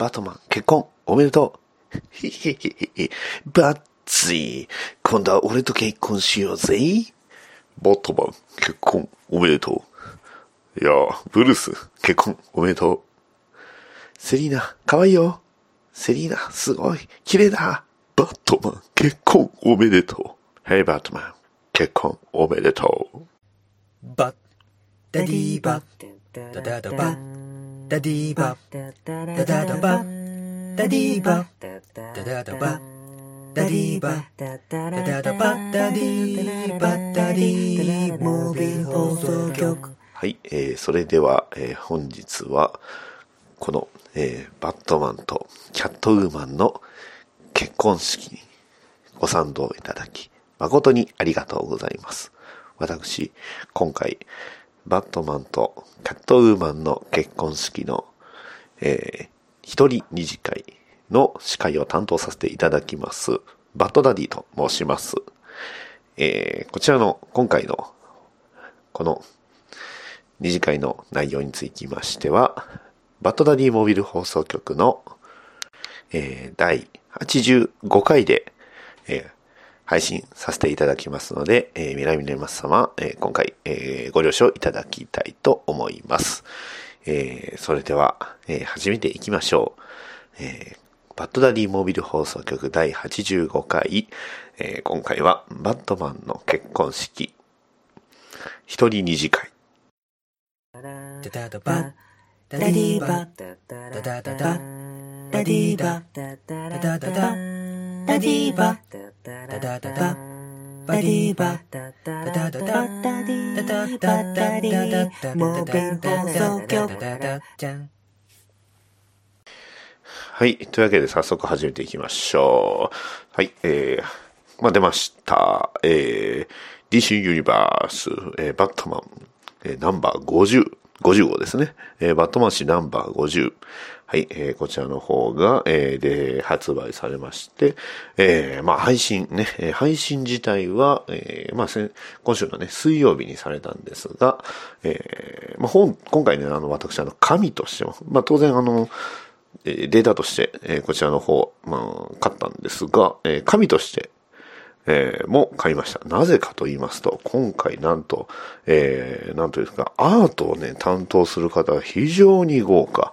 バットマン、結婚、おめでとう。へへへへ、バッツィ、今度は俺と結婚しようぜ。バットマン、結婚、おめでとう。いやブルース、結婚、おめでとう。セリーナ、可愛いよ。セリーナ、すごい、綺麗だ。バットマン、結婚、おめでとう。 Hey、バットマン、結婚、おめでとう。バッ、ダディーバッ、ダダダバッ、ダディーバッ、ダダダバ、ダディーバ、ダダダバ。ッ、ダディーバッ、ダダダバ。ッ、ダディーバッ、ダディー、モービル放送局。はい、えー、それでは、えー、本日は、この、えー、バットマンとキャットウーマンの結婚式にご賛同いただき、誠にありがとうございます。私、今回、バットマンとキャットウーマンの結婚式の、えー、一人二次会の司会を担当させていただきます、バットダディと申します。えー、こちらの今回の、この二次会の内容につきましては、バッドダディモビル放送局の、えー、第85回で、えー配信させていただきますので、えー、未来ミネマス様、えー今回、えーご了承いただきたいと思います。えーそれでは、えー始めていきましょう。えーバッドダディモービル放送局第85回、えー今回はバットマンの結婚式、一人二次会。ダディバダダダダダディバダダダダダディーバダダダダバディーバダダダダダダディーダダダはい。というわけで早速始めていきましょう。はい。えー、まあ、出ました。えー、DC ユニバース、えー、バットマン、えーナンバー50、50号ですね。えー、バットマン誌ナンバー50。はい。えー、こちらの方が、えー、で、発売されまして、えー、まあ、配信ね、配信自体は、えー、まあ、今週のね、水曜日にされたんですが、えー、まあ、本、今回ね、あの、私、あの、神としても、まあ、当然、あの、データとして、えーこちらの方、まあ、買ったんですが、えー紙として、えーも買いました。なぜかと言いますと、今回なんと、えーなんというか、アートをね、担当する方が非常に豪華。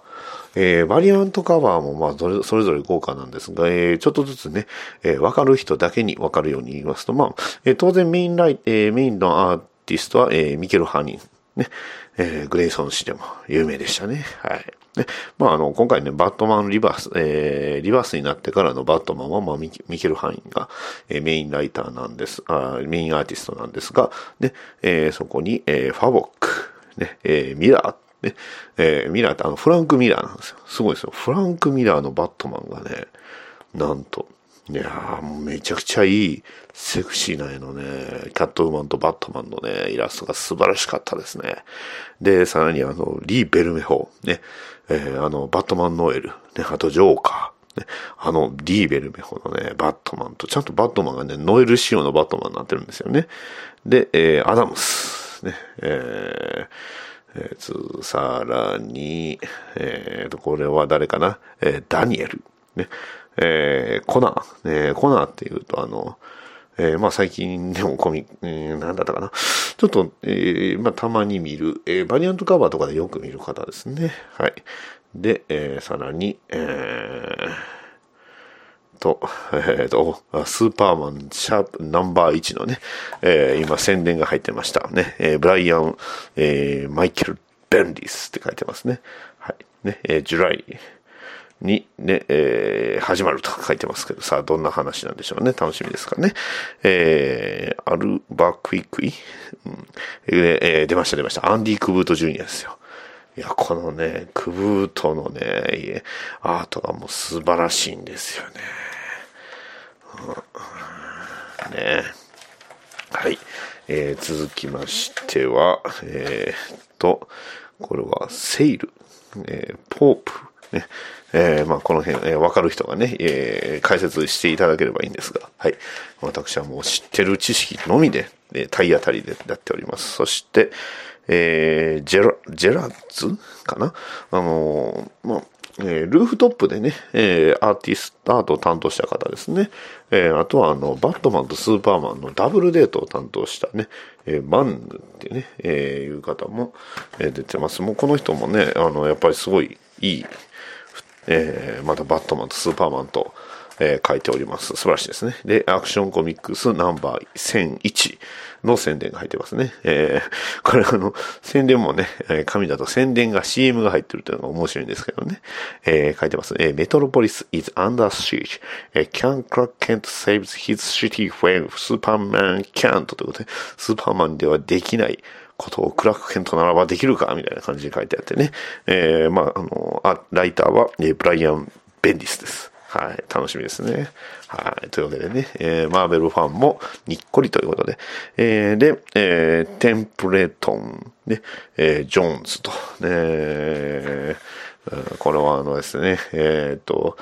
えーバリアントカバーも、まあ、それそれぞれ豪華なんですが、えーちょっとずつね、えーわかる人だけにわかるように言いますと、まあ、えー当然メインライ、えーメインのアーティストは、えーミケル・ハニー。ね、えーグレイソン氏でも有名でしたね。はい。ね、まあ、あの、今回ね、バットマンリバース、えーリバースになってからのバットマンは、まあ、ミケル・ハインが、えーメインライターなんです、あメインアーティストなんですが、ね、えーそこに、えーファボック、ね、えーミラー、ね、えーミラーってあの、フランク・ミラーなんですよ。すごいですよ。フランク・ミラーのバットマンがね、なんと、いやー、もうめちゃくちゃいい、セクシーな絵のね、キャットウーマンとバットマンのね、イラストが素晴らしかったですね。で、さらにあの、リー・ベルメホ、ね、えーあの、バットマン・ノエル、ね、あとジョーカー、ね、あの、リー・ベルメホのね、バットマンと、ちゃんとバットマンがね、ノエル仕様のバットマンになってるんですよね。で、えーアダムス、ね、えーえーつさらに、えーと、これは誰かな？えーダニエル。ね。えーコナー。えーコナーっていうと、あの、えーまあ最近でもコミ、えーなんだったかな。ちょっと、えーまあたまに見る、えーバリアントカバーとかでよく見る方ですね。はい。で、えーさらに、えーと、えっ、と、スーパーマンシャープナンバー1のね、えー今宣伝が入ってましたね。えーブライアン、えーマイケル・ベンリスって書いてますね。はい。ね、えージュライにね、えー始まると書いてますけど、さあ、どんな話なんでしょうね。楽しみですかね。えーアルバクイクイ、うんえーえ出ました出ました。アンディ・クブート・ジュニアですよ。いや、このね、クブートのね、アートがもう素晴らしいんですよね。うんねはい。えー続きましては、えーっと、これはセイル、えーポープ、ね。えーまあ、この辺、えーわかる人がね、えー解説していただければいいんですが、はい。私はもう知ってる知識のみで、えー体当たりでやっております。そして、えージェラ、ジェラッツかな？あのーまあ、えー、ルーフトップでね、えー、アーティスト、アートを担当した方ですね。えー、あとはあの、バットマンとスーパーマンのダブルデートを担当したね、えー、マンヌってね、えー、いう方も、えー、出てます。もうこの人もね、あの、やっぱりすごいいい、えー、またバットマンとスーパーマンと、えー、書いております。素晴らしいですね。で、アクションコミックスナンバー1001の宣伝が入ってますね。えー、これあの、宣伝もね、紙だと宣伝が CM が入ってるというのが面白いんですけどね。えー、書いてます。えー、メトロポリス is under siege. えー、can Clark Kent saves his city when Superman can't ということで、スーパーマンではできないことをクラークケントならばできるかみたいな感じで書いてあってね。えー、まあ、あの、あライターは、えー、ブライアン・ベンディスです。はい、楽しみですね。はい、というわけでね、えー、マーベルファンもにっこりということで、えー、で、えー、テンプレートン、で、えー、ジョーンズと、ね、えこれはあのですね、えっ、と、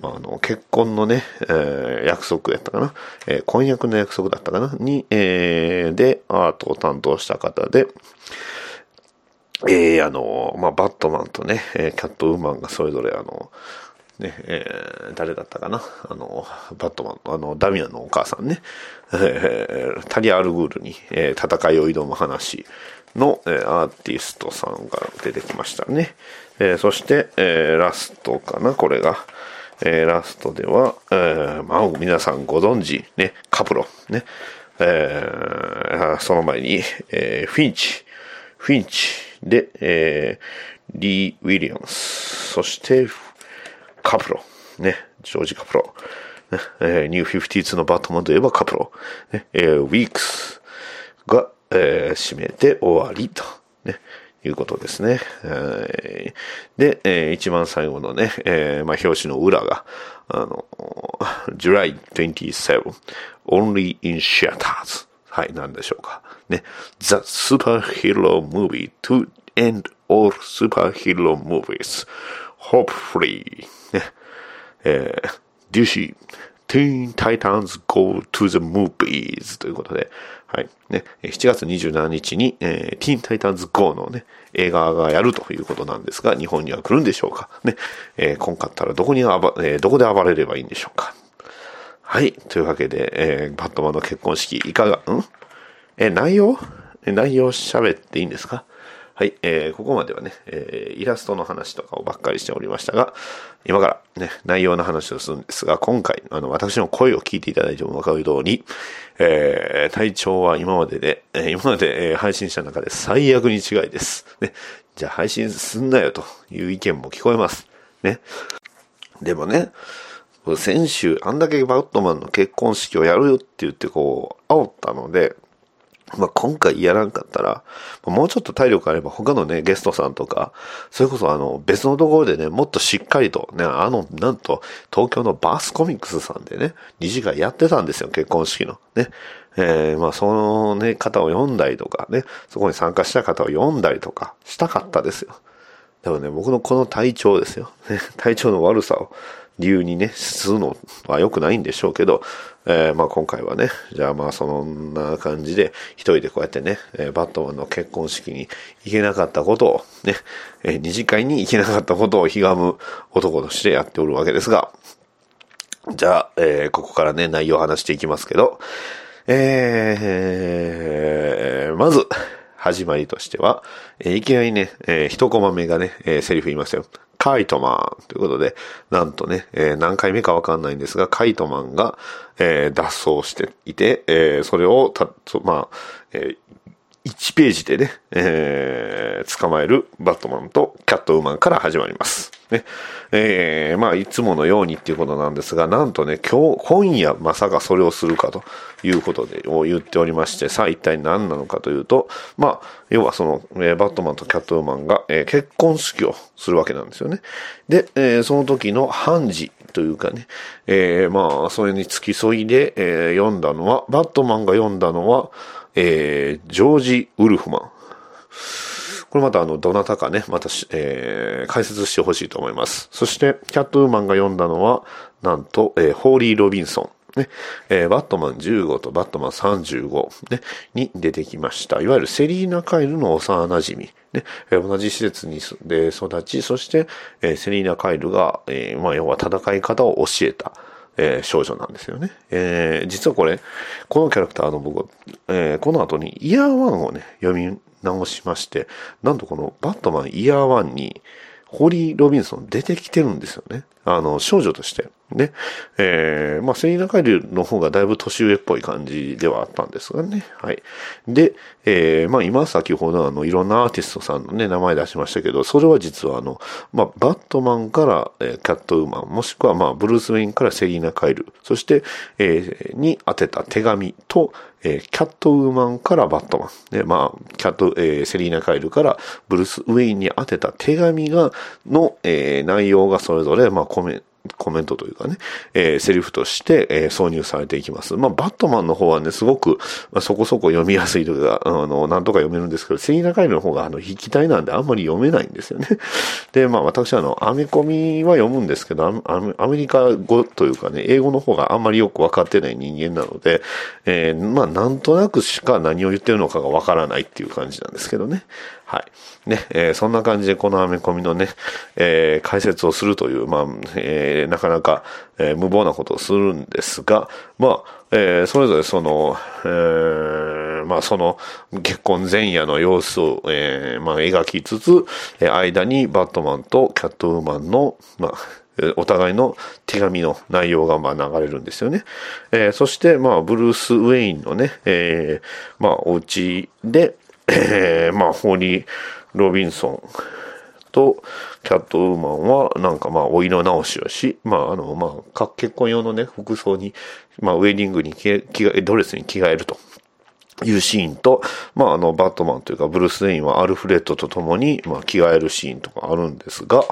まあ、あの、結婚のね、えー、約束やったかな、えー、婚約の約束だったかなに、えー、で、アートを担当した方で、えー、あの、まあ、バットマンとね、えー、キャットウーマンがそれぞれあの、ね、えー、誰だったかなあの、バットマンの、あの、ダミアンのお母さんね、えー、タリア・アルグールに、えー、戦いを挑む話の、えー、アーティストさんが出てきましたね。えー、そして、えー、ラストかな、これが。えー、ラストでは、えー、まあ、皆さんご存知、ね、カプロ、ね、えー、その前に、えー、フィンチ、フィンチで、えー、リー・ウィリアムス、そして、カプロ、ね、ジョージ・カプロ、ねえー、ニュー52のバットマンといえばカプロ、ねえー、ウィークスが、えー、締めて終わりと、ね、いうことですね。えー、で、えー、一番最後のね、えー、まあ、表紙の裏が、あの、July 27 Only in Theaters はい、なんでしょうか。ね。The Superhero Movie to End All Superhero Movies Hopefully ね、えー、DC Teen Titans Go to the Movies ということで、はい。ね、7月27日に、えー、Teen Titans Go のね、映画がやるということなんですが、日本には来るんでしょうか？ね、えー、今回ったらどこに暴、えー、どこで暴れればいいんでしょうか？はい。というわけで、えー、バットマンの結婚式、いかが、ん？え内容？え内容喋っていいんですか？はい、えー、ここまではね、えー、イラストの話とかをばっかりしておりましたが、今からね、内容の話をするんですが、今回、あの、私の声を聞いていただいてもわかる通り、えー、体調は今までで、えー、今まで、え、配信者の中で最悪に違いです。ね。じゃあ配信すんなよという意見も聞こえます。ね。でもね、先週、あんだけバットマンの結婚式をやるよって言ってこう、煽ったので、まあ、今回やらんかったら、もうちょっと体力あれば他のね、ゲストさんとか、それこそあの、別のところでね、もっとしっかりとね、あの、なんと、東京のバースコミックスさんでね、2時間やってたんですよ、結婚式の。ね。えー、まあ、そのね、方を読んだりとかね、そこに参加した方を読んだりとかしたかったですよ。でもね、僕のこの体調ですよ。ね、体調の悪さを理由にね、するのは良くないんでしょうけど、えー、まあ今回はね、じゃあまあそんな感じで、一人でこうやってね、え、バットマンの結婚式に行けなかったことを、ね、えー、二次会に行けなかったことをひがむ男としてやっておるわけですが、じゃあ、えー、ここからね、内容を話していきますけど、えー、まず、始まりとしては、えー、いきなりね、えー、一コマ目がね、えー、セリフ言いますよ。カイトマンということで、なんとね、えー、何回目かわかんないんですが、カイトマンが、えー、脱走していて、えー、それをた、まあ、え、1ページでね、えー、捕まえるバットマンとキャットウーマンから始まります。ね。えー、まあ、いつものようにっていうことなんですが、なんとね、今日、今夜まさかそれをするかということで、を言っておりまして、さあ一体何なのかというと、まあ、要はその、えー、バットマンとキャットウーマンが、えー、結婚式をするわけなんですよね。で、えー、その時の判事というかね、えー、まあ、それに付き添いで、えー、読んだのは、バットマンが読んだのは、えー、ジョージ・ウルフマン。これまたあの、どなたかね、またえー、解説してほしいと思います。そして、キャットウーマンが読んだのは、なんと、えー、ホーリー・ロビンソン。ね、えー、バットマン15とバットマン35、ね、に出てきました。いわゆるセリーナ・カイルの幼馴染ね、えー、同じ施設にで育ち、そして、えー、セリーナ・カイルが、えー、まあ、要は戦い方を教えた。えー、少女なんですよね。えー、実はこれ、このキャラクターの僕、えー、この後にイヤーワンをね、読み直しまして、なんとこのバットマンイヤーワンに、ホリー・ロビンソン出てきてるんですよね。あの、少女として。ね。えー、まあ、セリーナ・カイルの方がだいぶ年上っぽい感じではあったんですがね。はい。で、えー、まあ、今先ほどあの、いろんなアーティストさんのね、名前出しましたけど、それは実はあの、まあ、バットマンから、えー、キャットウーマン、もしくはまあ、ブルース・ウェインからセリーナ・カイル、そして、えー、に当てた手紙と、えー、キャットウーマンからバットマン。で、まあ、キャット、えー、セリーナ・カイルからブルース・ウェインに当てた手紙が、の、えー、内容がそれぞれ、まあ、コメコメントというかね、えー、セリフとして、えー、挿入されていきます。まあ、バットマンの方はね、すごく、まあ、そこそこ読みやすいというか、あの、なんとか読めるんですけど、セリーナ・カイルの方が、あの、筆記体なんであんまり読めないんですよね。で、まあ、私は、あの、アメコミは読むんですけど、アメリカ語というかね、英語の方があんまりよくわかってない人間なので、えー、まあ、なんとなくしか何を言ってるのかがわからないっていう感じなんですけどね。はい。ね、えー、そんな感じでこのアメコミのね、えー、解説をするという、まあ、えー、なかなか、えー、無謀なことをするんですが、まあ、えー、それぞれその、えー、まあその結婚前夜の様子を、えー、まあ描きつつ、え、間にバットマンとキャットウーマンの、まあ、お互いの手紙の内容がま流れるんですよね。えー、そして、まあ、ブルース・ウェインのね、えー、まあ、お家で、えー、まあ、ホーリー・ロビンソンとキャットウーマンは、なんかまあ、お色直しをし、まあ、あの、まあ、結婚用のね、服装に、まあ、ウェディングに着替え、ドレスに着替えると。いうシーンと、まあ、あの、バットマンというか、ブルース・ウェインはアルフレッドと共に、まあ、着替えるシーンとかあるんですが、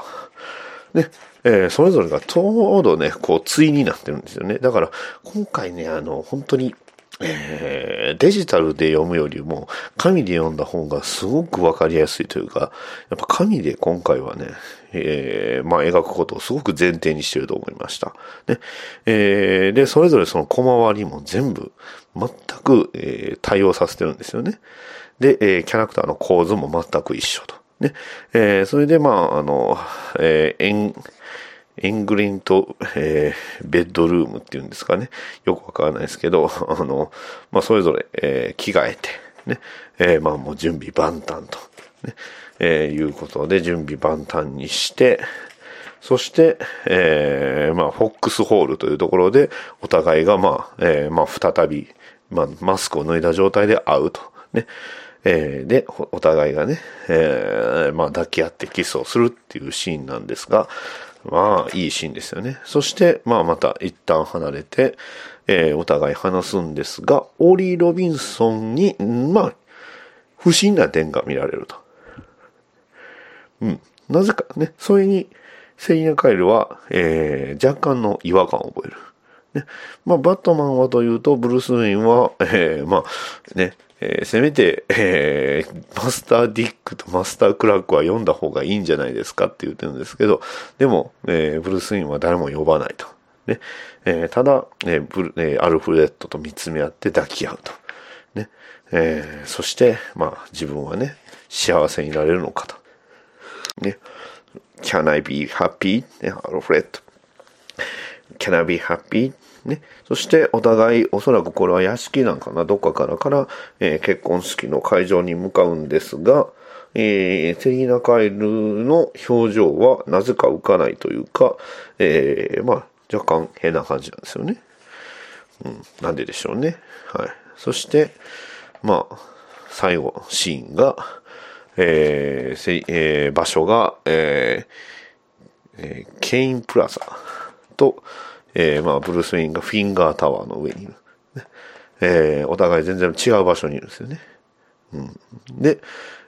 ね、えー、それぞれがちょうどね、こう、対になってるんですよね。だから、今回ね、あの、本当に、え、デジタルで読むよりも、紙で読んだ方がすごくわかりやすいというか、やっぱ紙で今回はね、えー、まあ描くことをすごく前提にしてると思いました。ね。えー、で、それぞれその小回りも全部、全く、え、対応させてるんですよね。で、え、キャラクターの構図も全く一緒と。ね。え、それで、まあ、あの、えー、エングリント、えー、ベッドルームっていうんですかね。よくわからないですけど、あの、まあ、それぞれ、えー、着替えて、ね、えー、まあ、もう準備万端と、ね、えー、いうことで準備万端にして、そして、えー、まあ、フォックスホールというところで、お互いが、まあ、えー、まあ、再び、まあ、マスクを脱いだ状態で会うと。ね。えー、で、お互いがね、えー、まあ、抱き合ってキスをするっていうシーンなんですが、まあ、いいシーンですよね。そして、まあ、また一旦離れて、えー、お互い話すんですが、オーリー・ロビンソンに、まあ、不審な点が見られると。うん。なぜかね、それに、セリーナ・カイルは、えー、若干の違和感を覚える。ね。まあ、バットマンはというと、ブルース・ウェインは、えー、まあ、ね、えー、せめて、えー、マスター・ディックとマスター・クラックは読んだ方がいいんじゃないですかって言ってるんですけど、でも、えー、ブルース・ウィンは誰も呼ばないと。ね。えー、ただ、えーブルえー、アルフレッドと見つめ合って抱き合うと。ね。えー、そして、まあ、自分はね、幸せになれるのかと。ね。Can I be happy? ね、アルフレッド。Can I be happy? ね。そしてお互い、おそらくこれは屋敷なんかな、どっかからから、えー、結婚式の会場に向かうんですが、えー、セリーナ・カイルの表情はなぜか浮かないというか、えー、まあ、若干変な感じなんですよね。うん、なんででしょうね。はい。そして、まあ、最後、シーンが、えーえー、場所が、えーえー、ケインプラザと、えー、まあ、ブルース・ウェインがフィンガータワーの上にいる。えー、お互い全然違う場所にいるんですよね。うん、で、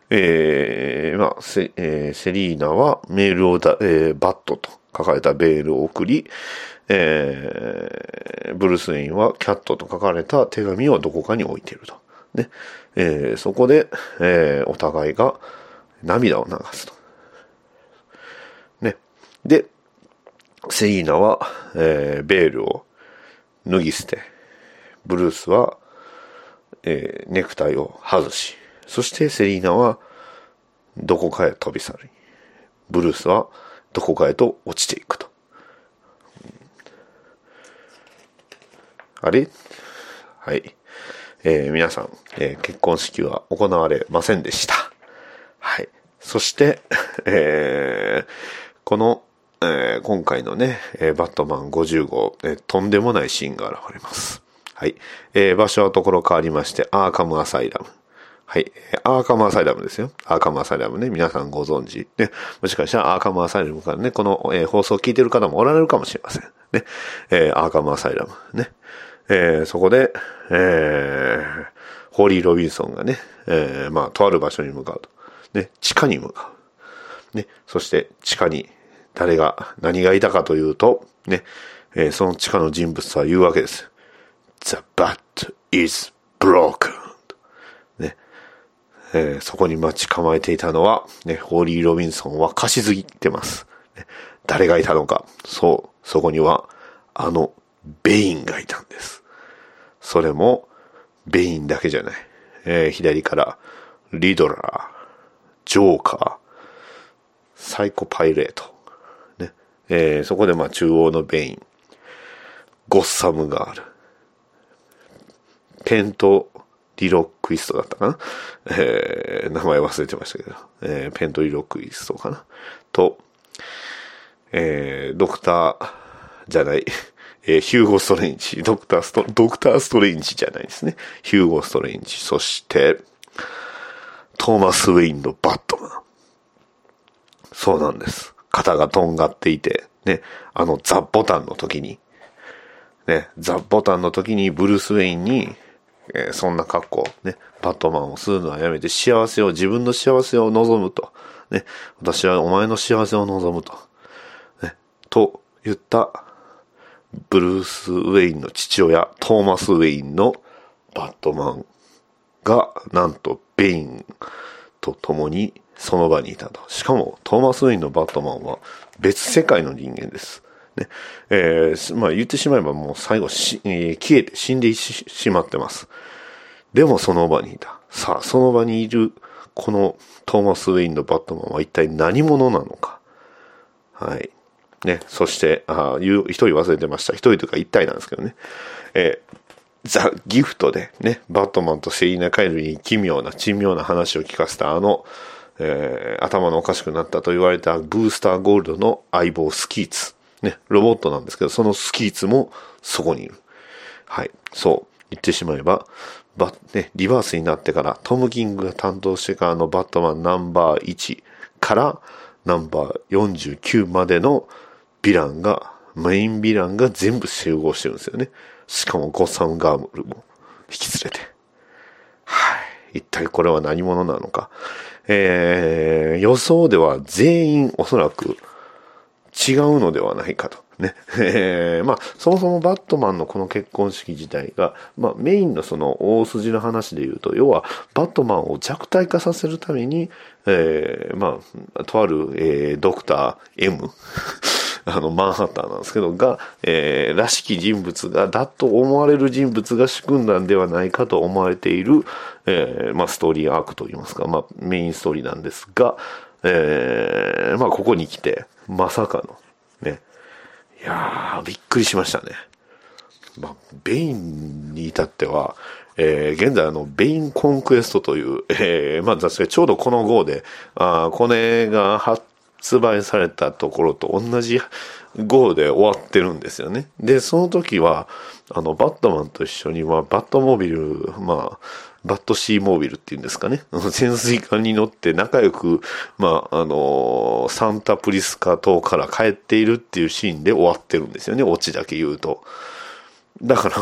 えー、まあ、セ,、えー、セリーナはメールをだ、えー、バットと書かれたベールを送り、えー、ブルース・ウェインはキャットと書かれた手紙をどこかに置いていると。ね。えー、そこで、えー、お互いが涙を流すと。ね。で、セリーナは、えー、ベールを脱ぎ捨て、ブルースは、えーネクタイを外し、そしてセリーナはどこかへ飛び去り、ブルースはどこかへと落ちていくと。あれ？はい。えー皆さん、えー結婚式は行われませんでした。はい。そして、えーこの、えー今回のね、えーバットマン50号、えーとんでもないシーンが現れます。はい。えー場所はところ変わりまして、アーカムアサイラム。はい。アーカムアサイラムですよ。アーカムアサイラムね。皆さんご存知。ね。もしかしたらアーカムアサイラムからね、この、えー放送を聞いてる方もおられるかもしれません。ね。えーアーカムアサイラム。ね。えーそこで、えーホーリー・ロビンソンがね、えーまあ、とある場所に向かうと。ね。地下に向かう。ね。そして地下に誰が、何がいたかというと、ね。えーその地下の人物は言うわけです。The bat is broken. ね。えーそこに待ち構えていたのは、ね、ホーリー・ロビンソンは貸しすぎてます。ね誰がいたのか。そう、そこには、あの、ベインがいたんです。それも、ベインだけじゃない。えー左から、リドラー、ジョーカー、サイコパイレート。えーそこでまあ中央のベイン、ゴッサムガール、ペントリロックイストだったかな？えー名前忘れてましたけど、えーペントリロックイストかな？と、えードクターじゃない、えーヒューゴ・ストレンジ、ドクタースト、ドクター・ストレンジじゃないですね。ヒューゴ・ストレンジ、そして、トーマス・ウェインのバットマン。そうなんです。肩がとんがっていて、ね、あのザ・ボタンの時に、ね、ザ・ボタンの時にブルース・ウェインに、えーそんな格好、ね、バットマンをするのはやめて幸せを、自分の幸せを望むと。ね、私はお前の幸せを望むと。ね、と言った、ブルース・ウェインの父親、トーマス・ウェインのバットマンが、なんと、ベインと共にその場にいたと。しかも、トーマス・ウェインのバットマンは別世界の人間です。ね。えーまあ言ってしまえばもう最後し、えー消えて死んでしまってます。でもその場にいた。さあ、その場にいる、このトーマス・ウェインのバットマンは一体何者なのか。はい。ね。そして、あー言う一人忘れてました。一人というか一体なんですけどね。えーザ・ギフトでね、バットマンとセリーナ・カイルに奇妙な、珍妙な話を聞かせたあの、えー頭のおかしくなったと言われたブースター・ゴールドの相棒スキーツ。ね、ロボットなんですけど、そのスキーツもそこにいる。はい。そう。言ってしまえば、バね、リバースになってから、トム・キングが担当してからのバットマンナンバー1からナンバー49までのヴィランが、メインヴィランが全部集合してるんですよね。しかもゴッサム・ガームルも引き連れて。はい。一体これは何者なのか。えー、予想では全員おそらく違うのではないかと。ね。えーまあ、そもそもバットマンのこの結婚式自体が、まあ、メインのその大筋の話で言うと、要は、バットマンを弱体化させるために、えーまあ、とある、えードクター M、あの、マンハッタンなんですけど、が、えーらしき人物が、だと思われる人物が仕組んだんではないかと思われている、えーまあ、ストーリーアークといいますか、まあ、メインストーリーなんですが、えーまあ、ここに来て、まさかの、ね、いやー、びっくりしましたね。まあ、ベインに至っては、えー現在あの、ベインコンクエストという、えーまあ、雑誌がちょうどこの号で、あーこれが発売されたところと同じ号で終わってるんですよね。で、その時は、あの、バットマンと一緒に、まあ、バットモービル、まあ、バットシーモービルっていうんですかね。潜水艦に乗って仲良く、まあ、あのサンタプリスカ島から帰っているっていうシーンで終わってるんですよね。オチだけ言うと。だから、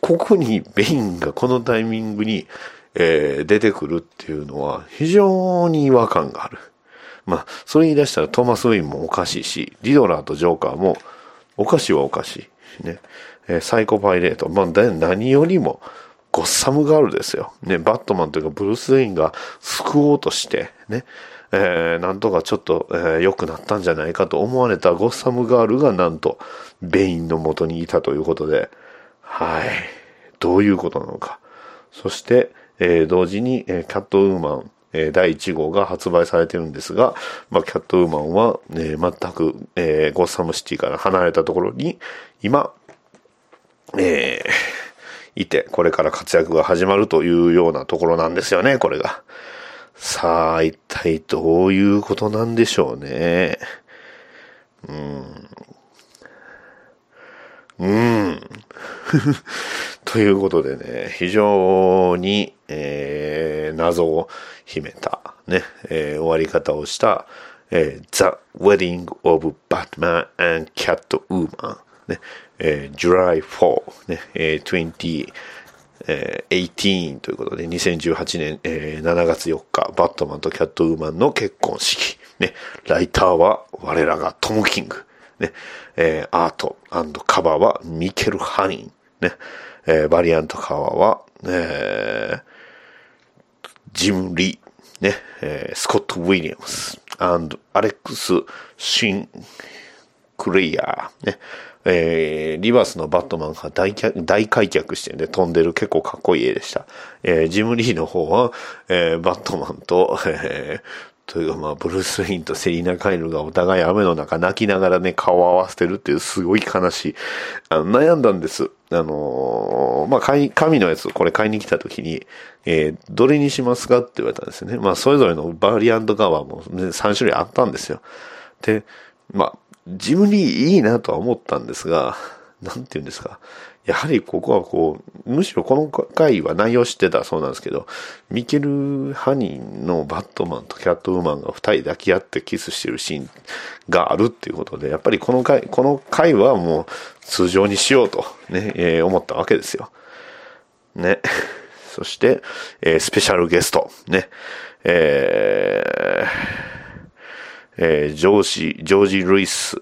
ここにベインがこのタイミングに、えー出てくるっていうのは非常に違和感がある。まあ、それ言い出したらトーマス・ウェインもおかしいし、リドラーとジョーカーもおかしいはおかしい。ね。えーサイコパイレート。まあ、何よりも、ゴッサムガールですよ。ね、バットマンというかブルース・ウェインが救おうとして、ね、えーなんとかちょっと、えー良くなったんじゃないかと思われたゴッサムガールがなんと、ベインの元にいたということで、はい。どういうことなのか。そして、えー同時に、えーキャットウーマン、え第1号が発売されてるんですが、まあ、キャットウーマンは、えー全く、えーゴッサムシティから離れたところに、今、えーいて、これから活躍が始まるというようなところなんですよね、これが。さあ、一体どういうことなんでしょうね。うん。うん。ということでね、非常に、えー謎を秘めた、ね、えー終わり方をした、えー The Wedding of Batman and Catwoman、ね、えー July 4、ね、えー20、えー18ということで、2018年、えー7月4日、バットマンとキャットウーマンの結婚式。ね、ライターは我らがトム・キング。ね、えーアートカバーはミケル・ハニン。ね、えーバリアントカバーは、えージム・リー、ね、えースコット・ウィリアムス、アンドアレックス・シン・クレイヤー、ね、えーリバースのバットマンが大大開脚してね、飛んでる結構かっこいい絵でした。えージム・リーの方は、えーバットマンと、えーというかまあ、ブルース・ウェインとセリーナ・カイルがお互い雨の中泣きながらね、顔を合わせてるっていうすごい悲しい。あの悩んだんです。あのーまあ、買い、紙のやつ、これ買いに来た時に、えーどれにしますかって言われたんですよね。まあ、それぞれのバリアントカバーも、ね、3種類あったんですよ。で、まあ、ジムリーいいなとは思ったんですが、なんて言うんですか。やはりここはこう、むしろこの回は内容知ってたそうなんですけど、ミケル・ハニーのバットマンとキャットウーマンが二人抱き合ってキスしてるシーンがあるっていうことで、やっぱりこの回、この回はもう通常にしようとね、えー思ったわけですよ。ね。そして、えースペシャルゲスト、ね。えーえージョージ、ジョージ・ルイス、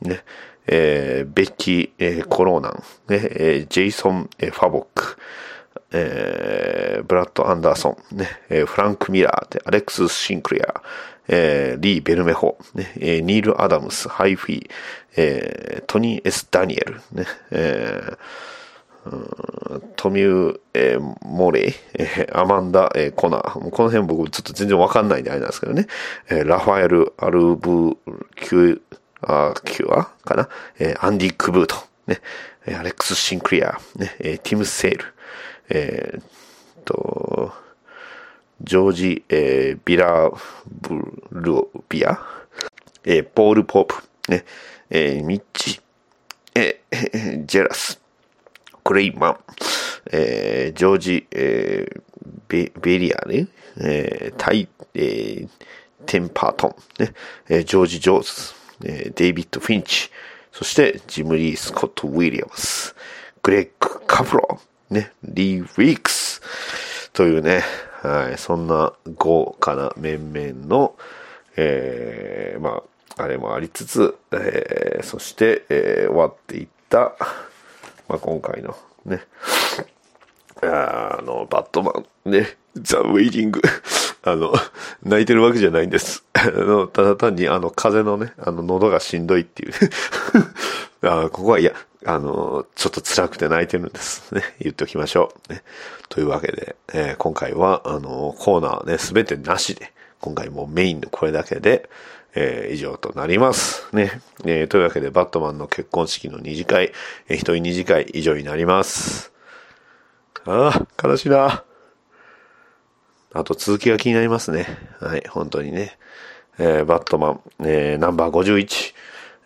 ね、えーベッキー、えーコローナン、ね、えージェイソン、えーファボック、えーブラッド・アンダーソン、ね、えーフランク・ミラーで、アレックス・シンクレア、えーリー・ベルメホ、ね、えーニール・アダムス、ハイフィー、えートニー・エス・ダニエル、ね、えートミュー、えーモレイ、えーアマンダ、えーコナー。もうこの辺僕ちょっと全然わかんないんであれなんですけどね。えーラファエル・アルブ・キューア、キュアかな、えーアンディ・クブート。ね。えアレックス・シンクリア。ね。えーティム・セール。えーと、ジョージ、えービラ・ブルビア。えーポール・ポープ。ね。えーミッチ。えー ジェラス。クレイマン、えージョージ、えーベベリアね、えータイ、えーテンパートン、ねえージョージ・ジョーズ、えデイビッド・フィンチ、そしてジムリー・スコット・ウィリアムス、グレッグ・カプロ、ね、リー・ウィークス、というね、はい、そんな豪華な面々の、えーまあ、あれもありつつ、えーそして、えー終わっていった、まあ、今回のね、あの、バットマン、ね、ザ・ウェイティング。あの、泣いてるわけじゃないんです。あの、ただ単に、あの、風邪のね、あの、喉がしんどいっていう。あここは、いや、あの、ちょっと辛くて泣いてるんです。ね、言っておきましょう。ね。というわけで、えー今回は、あの、コーナーね、すべてなしで、今回もメインのこれだけで、えー以上となります。ね。えーというわけで、バットマンの結婚式の二次会、えー一人二次会以上になります。ああ、悲しいな。あと続きが気になりますね。はい、本当にね。えーバットマン、えーナンバー51、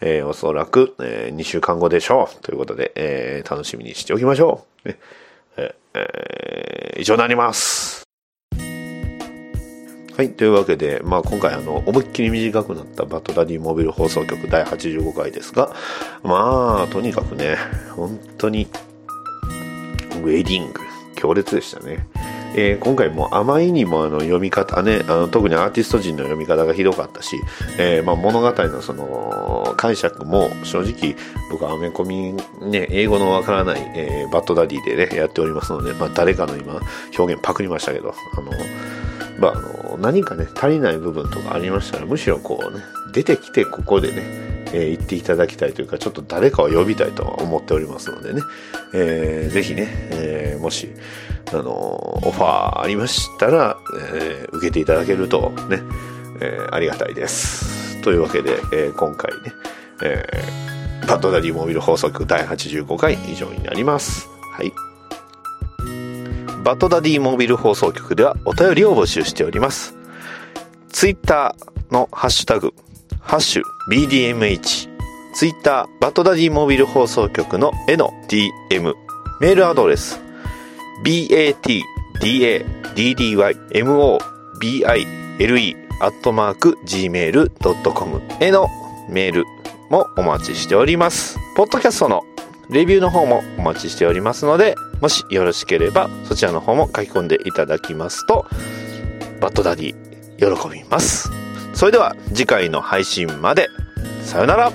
えーおそらく、え2週間後でしょう。ということで、えー楽しみにしておきましょう。ねえーえー以上になります。はい。というわけで、まあ今回あの、思いっきり短くなったバットダディモビル放送局第85回ですが、まあ、とにかくね、本当に、ウェディング、強烈でしたね。えー今回もあまりにもあの読み方ねあの特にアーティスト陣の読み方がひどかったし、えーまあ、物語のその解釈も正直僕はアメコミ、ね、英語のわからない、えーバッドダディでねやっておりますので、まあ、誰かの今表現パクりましたけどあのまあ、あの何かね足りない部分とかありましたらむしろこうね出てきてここでねえー、言っていただきたいというか、ちょっと誰かを呼びたいと思っておりますのでね、えー、ぜひね、えー、もし、あのオファーありましたら、えー、受けていただけるとね、えー、ありがたいです。というわけで、えー、今回ね、えー、バッドダディモビル放送局第85回以上になります。はい。バッドダディモービル放送局ではお便りを募集しております。ツイッターのハッシュタグ、ハッシュ BDMH、ツイッターバッドダディモビル放送局の絵の DM、メールアドレス、batdaddymobile アットマーク gmail.com へのメールもお待ちしております。ポッドキャストのレビューの方もお待ちしておりますので、もしよろしければそちらの方も書き込んでいただきますと、バッドダディ喜びます。それでは次回の配信まで。さよなら